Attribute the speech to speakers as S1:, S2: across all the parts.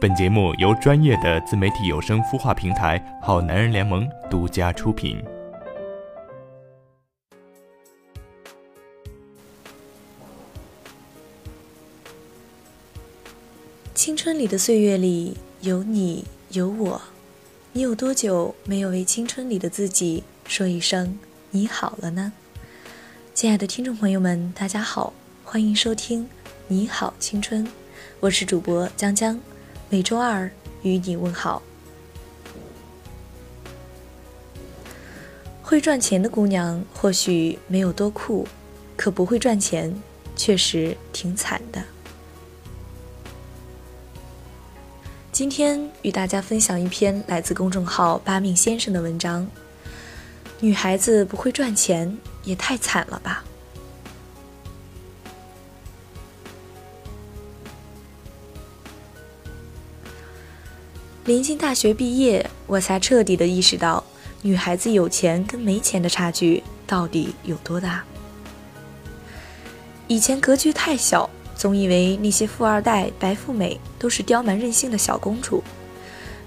S1: 本节目由专业的自媒体有声孵化平台好男人联盟独家出品。
S2: 青春里的岁月里有你有我，你有多久没有为青春里的自己说一声你好了呢？亲爱的听众朋友们，大家好，欢迎收听《你好青春》，我是主播江江。每周二与你问好。会赚钱的姑娘或许没有多酷，可不会赚钱确实挺惨的。今天与大家分享一篇来自公众号“八命先生”的文章：女孩子不会赚钱也太惨了吧。临近大学毕业，我才彻底的意识到，女孩子有钱跟没钱的差距到底有多大。以前格局太小，总以为那些富二代、白富美都是刁蛮任性的小公主，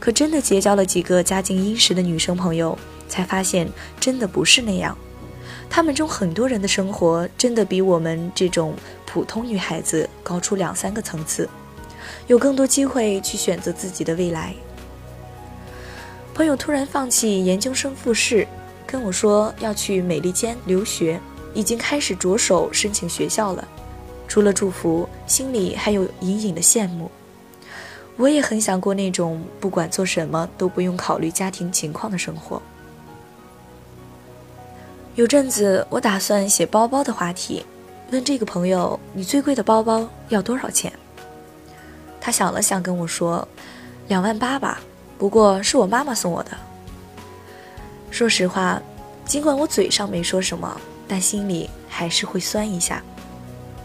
S2: 可真的结交了几个家境殷实的女生朋友，才发现真的不是那样。她们中很多人的生活真的比我们这种普通女孩子高出两三个层次。有更多机会去选择自己的未来。朋友突然放弃研究生复试，跟我说要去美利坚留学，已经开始着手申请学校了。除了祝福，心里还有隐隐的羡慕。我也很想过那种不管做什么都不用考虑家庭情况的生活。有阵子，我打算写包包的话题，问这个朋友：“你最贵的包包要多少钱？”他想了想，跟我说：“两万八吧，不过是我妈妈送我的。”说实话，尽管我嘴上没说什么，但心里还是会酸一下。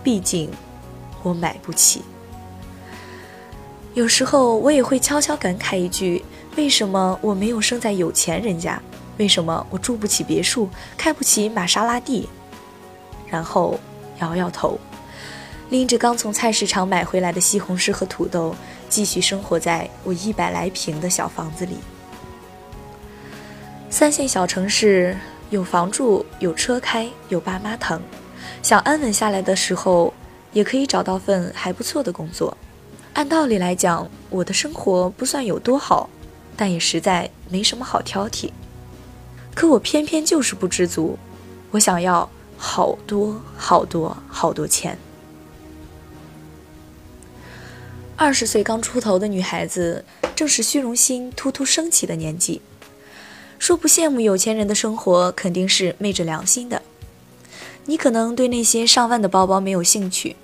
S2: 毕竟，我买不起。有时候我也会悄悄感慨一句：“为什么我没有生在有钱人家？为什么我住不起别墅，开不起玛莎拉蒂？”然后摇摇头。拎着刚从菜市场买回来的西红柿和土豆，继续生活在我一百来平的小房子里。三线小城市有房住，有车开，有爸妈疼，想安稳下来的时候，也可以找到份还不错的工作。按道理来讲，我的生活不算有多好，但也实在没什么好挑剔。可我偏偏就是不知足，我想要好多好多好多钱。二十岁刚出头的女孩子，正是虚荣心突突升起的年纪。说不羡慕有钱人的生活，肯定是昧着良心的。你可能对那些上万的包包没有兴趣，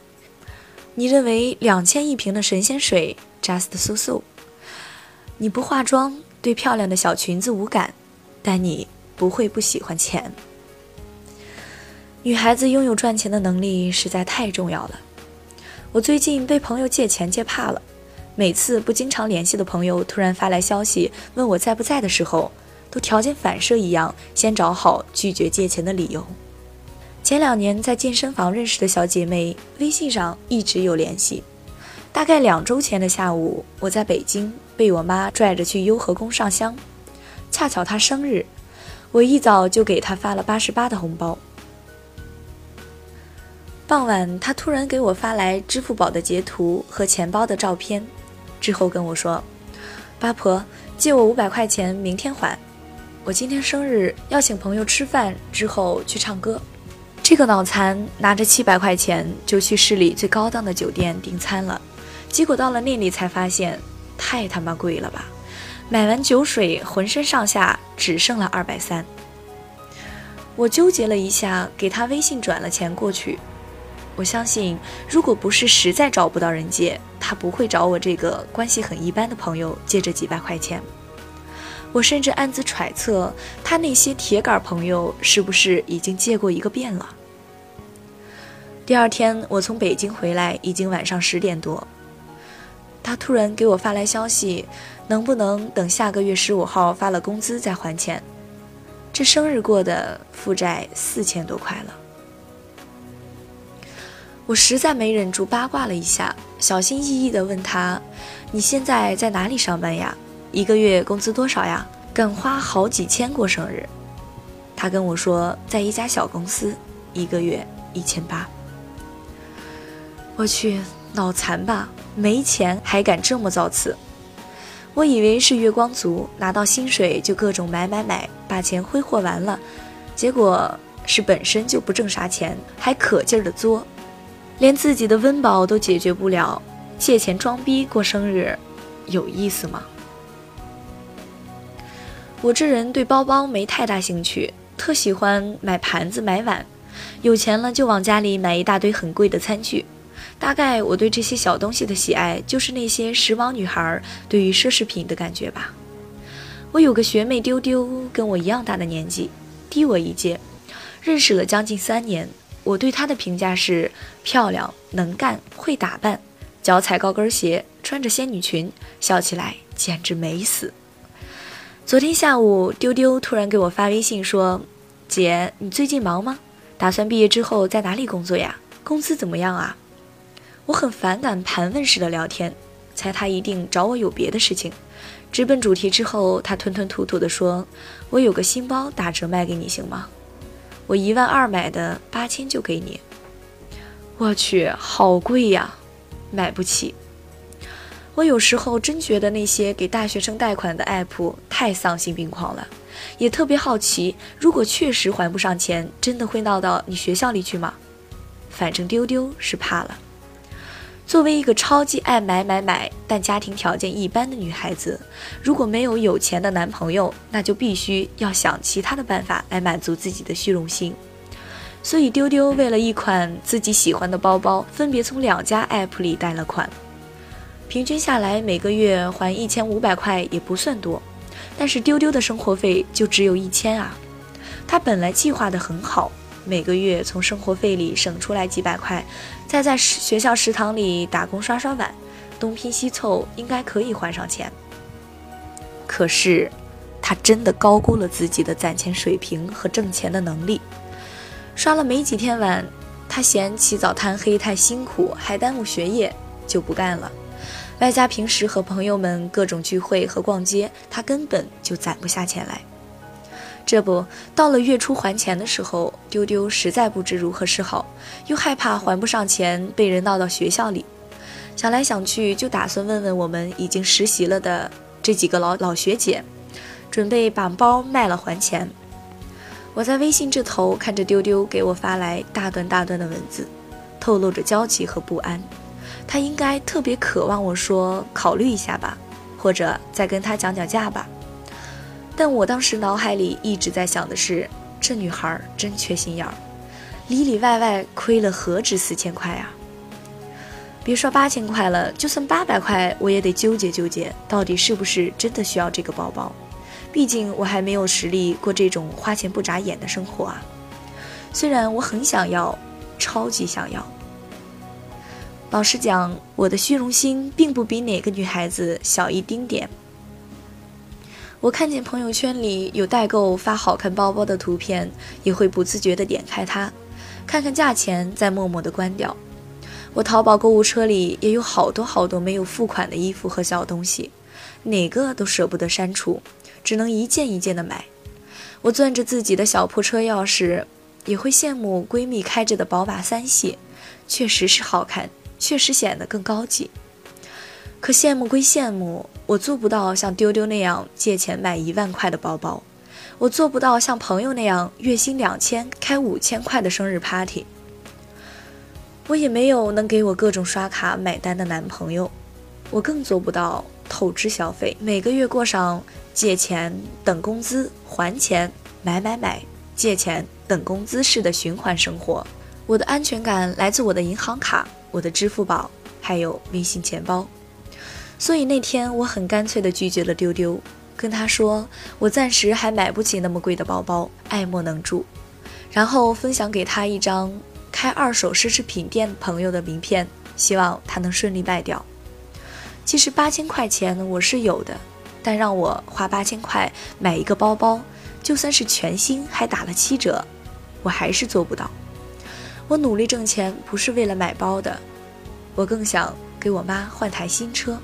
S2: 你认为两千一瓶的神仙水 just so so。你不化妆，对漂亮的小裙子无感，但你不会不喜欢钱。女孩子拥有赚钱的能力，实在太重要了。我最近被朋友借钱借怕了，每次不经常联系的朋友突然发来消息问我在不在的时候，都条件反射一样先找好拒绝借钱的理由。前两年在健身房认识的小姐妹，微信上一直有联系。大概两周前的下午，我在北京被我妈拽着去雍和宫上香，恰巧她生日，我一早就给她发了八十八的红包。傍晚，他突然给我发来支付宝的截图和钱包的照片，之后跟我说：“八婆，借我五百块钱，明天还。我今天生日，要请朋友吃饭，之后去唱歌。”这个脑残拿着七百块钱就去市里最高档的酒店订餐了，结果到了那里才发现，太他妈贵了吧！买完酒水，浑身上下只剩了二百三。我纠结了一下，给他微信转了钱过去。我相信，如果不是实在找不到人借，他不会找我这个关系很一般的朋友借这几百块钱。我甚至暗自揣测，他那些铁杆朋友是不是已经借过一个遍了。第二天，我从北京回来，已经晚上十点多。他突然给我发来消息，能不能等下个月十五号发了工资再还钱？这生日过的，负债四千多块了。我实在没忍住八卦了一下，小心翼翼地问他：“你现在在哪里上班呀？一个月工资多少呀？敢花好几千过生日？”他跟我说，在一家小公司，一个月一千八。我去，脑残吧？没钱还敢这么造次？我以为是月光族，拿到薪水就各种买买买，把钱挥霍完了。结果是本身就不挣啥钱，还可劲儿的作，连自己的温饱都解决不了，借钱装逼过生日，有意思吗？我这人对包包没太大兴趣。特喜欢买盘子买碗，有钱了就往家里买一大堆很贵的餐具。大概我对这些小东西的喜爱，就是那些时髦女孩对于奢侈品的感觉吧。我有个学妹丢丢，跟我一样大的年纪，低我一届，认识了将近三年。我对她的评价是漂亮、能干、会打扮，脚踩高跟鞋，穿着仙女裙，笑起来简直美死。昨天下午，丢丢突然给我发微信说：“姐，你最近忙吗？打算毕业之后在哪里工作呀？工资怎么样啊？”我很反感盘问式的聊天，猜他一定找我有别的事情。直奔主题之后，他吞吞吐吐地说：“我有个新包打折卖给你，行吗？我一万二买的，八千就给你。”我去，好贵呀，买不起。我有时候真觉得那些给大学生贷款的 app 太丧心病狂了，也特别好奇，如果确实还不上钱，真的会闹到你学校里去吗？反正丢丢是怕了。作为一个超级爱买买买，但家庭条件一般的女孩子，如果没有有钱的男朋友，那就必须要想其他的办法来满足自己的虚荣心。所以丢丢为了一款自己喜欢的包包，分别从两家 app 里贷了款。平均下来每个月还一千五百块也不算多，但是丢丢的生活费就只有一千啊。他本来计划的很好，每个月从生活费里省出来几百块，再在学校食堂里打工刷刷碗，东拼西凑应该可以还上钱。可是，他真的高估了自己的攒钱水平和挣钱的能力。刷了没几天碗，他嫌起早贪黑太辛苦，还耽误学业，就不干了。外加平时和朋友们各种聚会和逛街，他根本就攒不下钱来。这不到了月初还钱的时候，丢丢实在不知如何是好，又害怕还不上钱被人闹到学校里，想来想去就打算问问我们已经实习了的这几个老老学姐，准备把包卖了还钱。我在微信这头看着丢丢给我发来大段大段的文字，透露着焦急和不安。他应该特别渴望我说考虑一下吧，或者再跟他讲讲价吧。但我当时脑海里一直在想的是，这女孩真缺心眼儿，里里外外亏了何止四千块啊！别说八千块了，就算八百块，我也得纠结纠结，到底是不是真的需要这个包包？毕竟我还没有实力过这种花钱不眨眼的生活啊。虽然我很想要，超级想要。老实讲，我的虚荣心并不比哪个女孩子小一丁点。我看见朋友圈里有代购发好看包包的图片，也会不自觉地点开它，看看价钱，再默默地关掉。我淘宝购物车里也有好多好多没有付款的衣服和小东西，哪个都舍不得删除，只能一件一件的买。我攥着自己的小破车钥匙，也会羡慕闺蜜开着的宝马三系，确实是好看。确实显得更高级，可羡慕归羡慕，我做不到像丢丢那样借钱买一万块的包包，我做不到像朋友那样月薪两千开五千块的生日 party，我也没有能给我各种刷卡买单的男朋友，我更做不到透支消费，每个月过上借钱等工资还钱买买买借钱等工资式的循环生活。我的安全感来自我的银行卡。我的支付宝还有微信钱包，所以那天我很干脆地拒绝了丢丢，跟他说我暂时还买不起那么贵的包包，爱莫能助。然后分享给他一张开二手奢侈品店朋友的名片，希望他能顺利卖掉。其实八千块钱我是有的，但让我花八千块买一个包包，就算是全新还打了七折，我还是做不到。我努力挣钱不是为了买包的，我更想给我妈换台新车，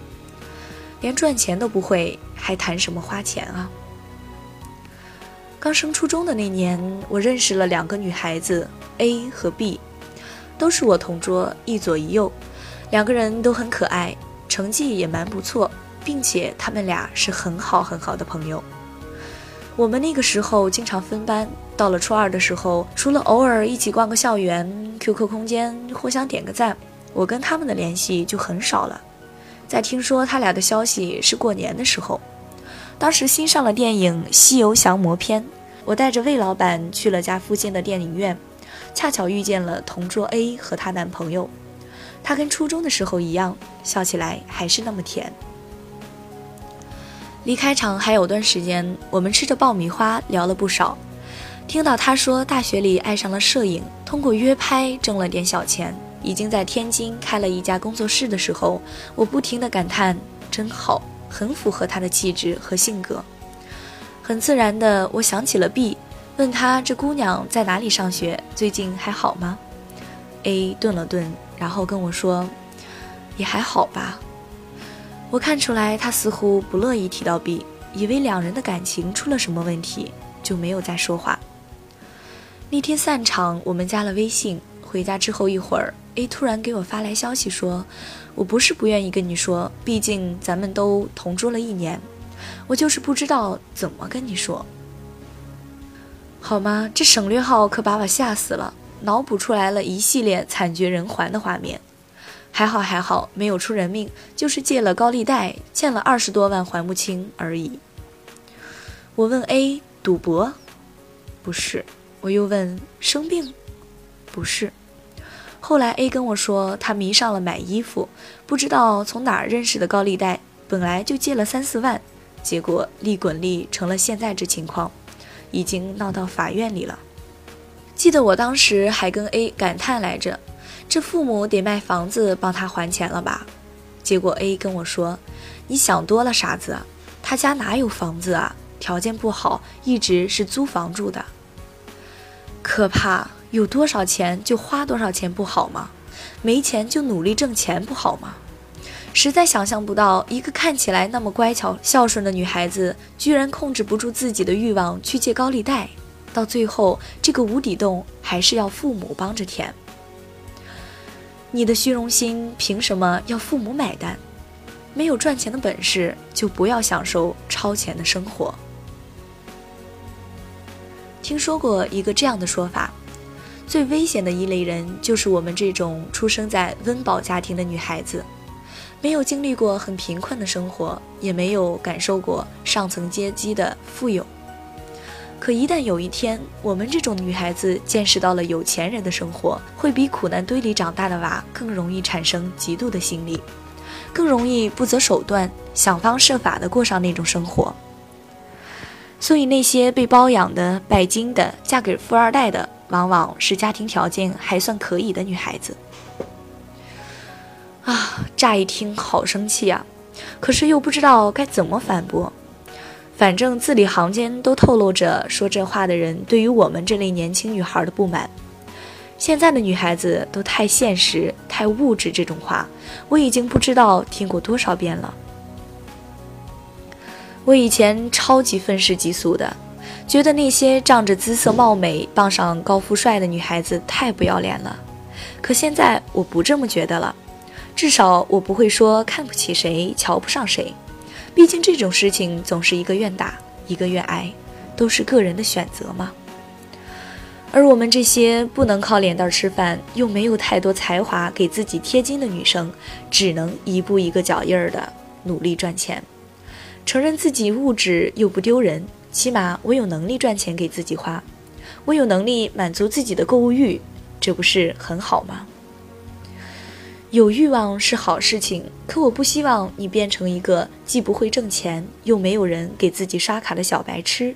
S2: 连赚钱都不会，还谈什么花钱啊？刚升初中的那年，我认识了两个女孩子 A 和 B，都是我同桌，一左一右，两个人都很可爱，成绩也蛮不错，并且他们俩是很好很好的朋友。我们那个时候经常分班，到了初二的时候，除了偶尔一起逛个校园、QQ 空间互相点个赞，我跟他们的联系就很少了。在听说他俩的消息是过年的时候。当时新上了电影《西游降魔篇》，我带着魏老板去了家附近的电影院，恰巧遇见了同桌 A 和她男朋友。她跟初中的时候一样，笑起来还是那么甜。离开场还有段时间，我们吃着爆米花聊了不少。听到他说大学里爱上了摄影，通过约拍挣了点小钱，已经在天津开了一家工作室的时候，我不停地感叹：真好。很符合他的气质和性格，很自然的，我想起了 B，问他这姑娘在哪里上学，最近还好吗？A 顿了顿，然后跟我说，也还好吧。我看出来他似乎不乐意提到 B，以为两人的感情出了什么问题，就没有再说话。那天散场，我们加了微信，回家之后一会儿。A 突然给我发来消息说：“我不是不愿意跟你说，毕竟咱们都同桌了一年，我就是不知道怎么跟你说，好吗？”这省略号可把我吓死了，脑补出来了一系列惨绝人寰的画面。还好还好，没有出人命，就是借了高利贷，欠了二十多万还不清而已。我问 A：“ 赌博？不是。”我又问：“生病？不是。”后来 A 跟我说，他迷上了买衣服，不知道从哪儿认识的高利贷，本来就借了三四万，结果利滚利成了现在这情况，已经闹到法院里了。记得我当时还跟 A 感叹来着，这父母得卖房子帮他还钱了吧？结果 A 跟我说，你想多了，傻子，他家哪有房子啊？条件不好，一直是租房住的。可怕。有多少钱就花多少钱不好吗？没钱就努力挣钱不好吗？实在想象不到，一个看起来那么乖巧孝顺的女孩子，居然控制不住自己的欲望去借高利贷，到最后这个无底洞还是要父母帮着填。你的虚荣心凭什么要父母买单？没有赚钱的本事，就不要享受超前的生活。听说过一个这样的说法。最危险的一类人，就是我们这种出生在温饱家庭的女孩子，没有经历过很贫困的生活，也没有感受过上层阶级的富有。可一旦有一天，我们这种女孩子见识到了有钱人的生活，会比苦难堆里长大的娃更容易产生嫉妒的心理，更容易不择手段，想方设法的过上那种生活。所以，那些被包养的、拜金的、嫁给富二代的。往往是家庭条件还算可以的女孩子啊，乍一听好生气啊，可是又不知道该怎么反驳。反正字里行间都透露着说这话的人对于我们这类年轻女孩的不满。现在的女孩子都太现实、太物质，这种话我已经不知道听过多少遍了。我以前超级愤世嫉俗的。觉得那些仗着姿色貌美傍上高富帅的女孩子太不要脸了，可现在我不这么觉得了，至少我不会说看不起谁、瞧不上谁，毕竟这种事情总是一个愿打一个愿挨，都是个人的选择嘛。而我们这些不能靠脸蛋吃饭，又没有太多才华给自己贴金的女生，只能一步一个脚印儿的努力赚钱，承认自己物质又不丢人。起码我有能力赚钱给自己花，我有能力满足自己的购物欲，这不是很好吗？有欲望是好事情，可我不希望你变成一个既不会挣钱又没有人给自己刷卡的小白痴，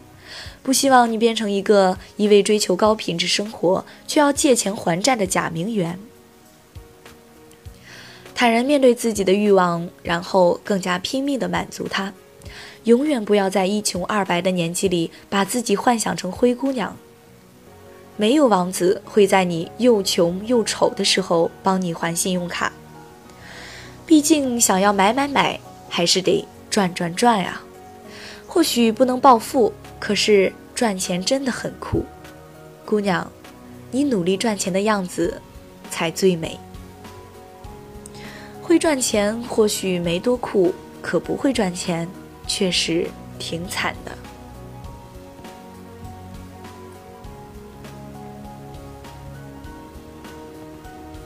S2: 不希望你变成一个一味追求高品质生活却要借钱还债的假名媛。坦然面对自己的欲望，然后更加拼命地满足它。永远不要在一穷二白的年纪里把自己幻想成灰姑娘。没有王子会在你又穷又丑的时候帮你还信用卡。毕竟想要买买买，还是得赚赚赚呀。或许不能暴富，可是赚钱真的很酷。姑娘，你努力赚钱的样子才最美。会赚钱或许没多酷，可不会赚钱确实挺惨的。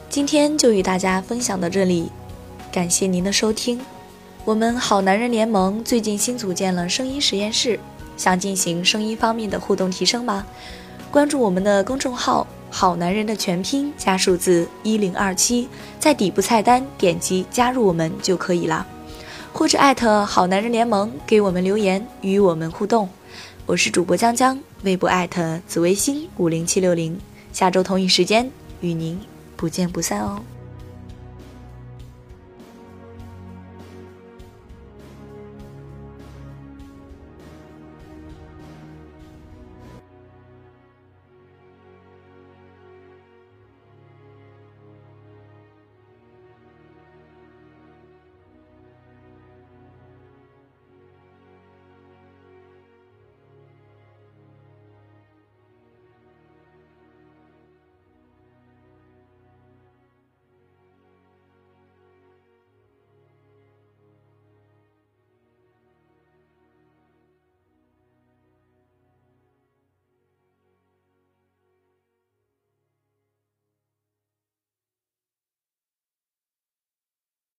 S2: 今天就与大家分享到这里，感谢您的收听。我们好男人联盟最近新组建了声音实验室，想进行声音方面的互动提升吗？关注我们的公众号“好男人”的全拼加数字一零二七，在底部菜单点击加入我们就可以了，或者艾特好男人联盟给我们留言与我们互动。我是主播江江，微博艾特紫微星五零七六零，下周同一时间与您不见不散哦。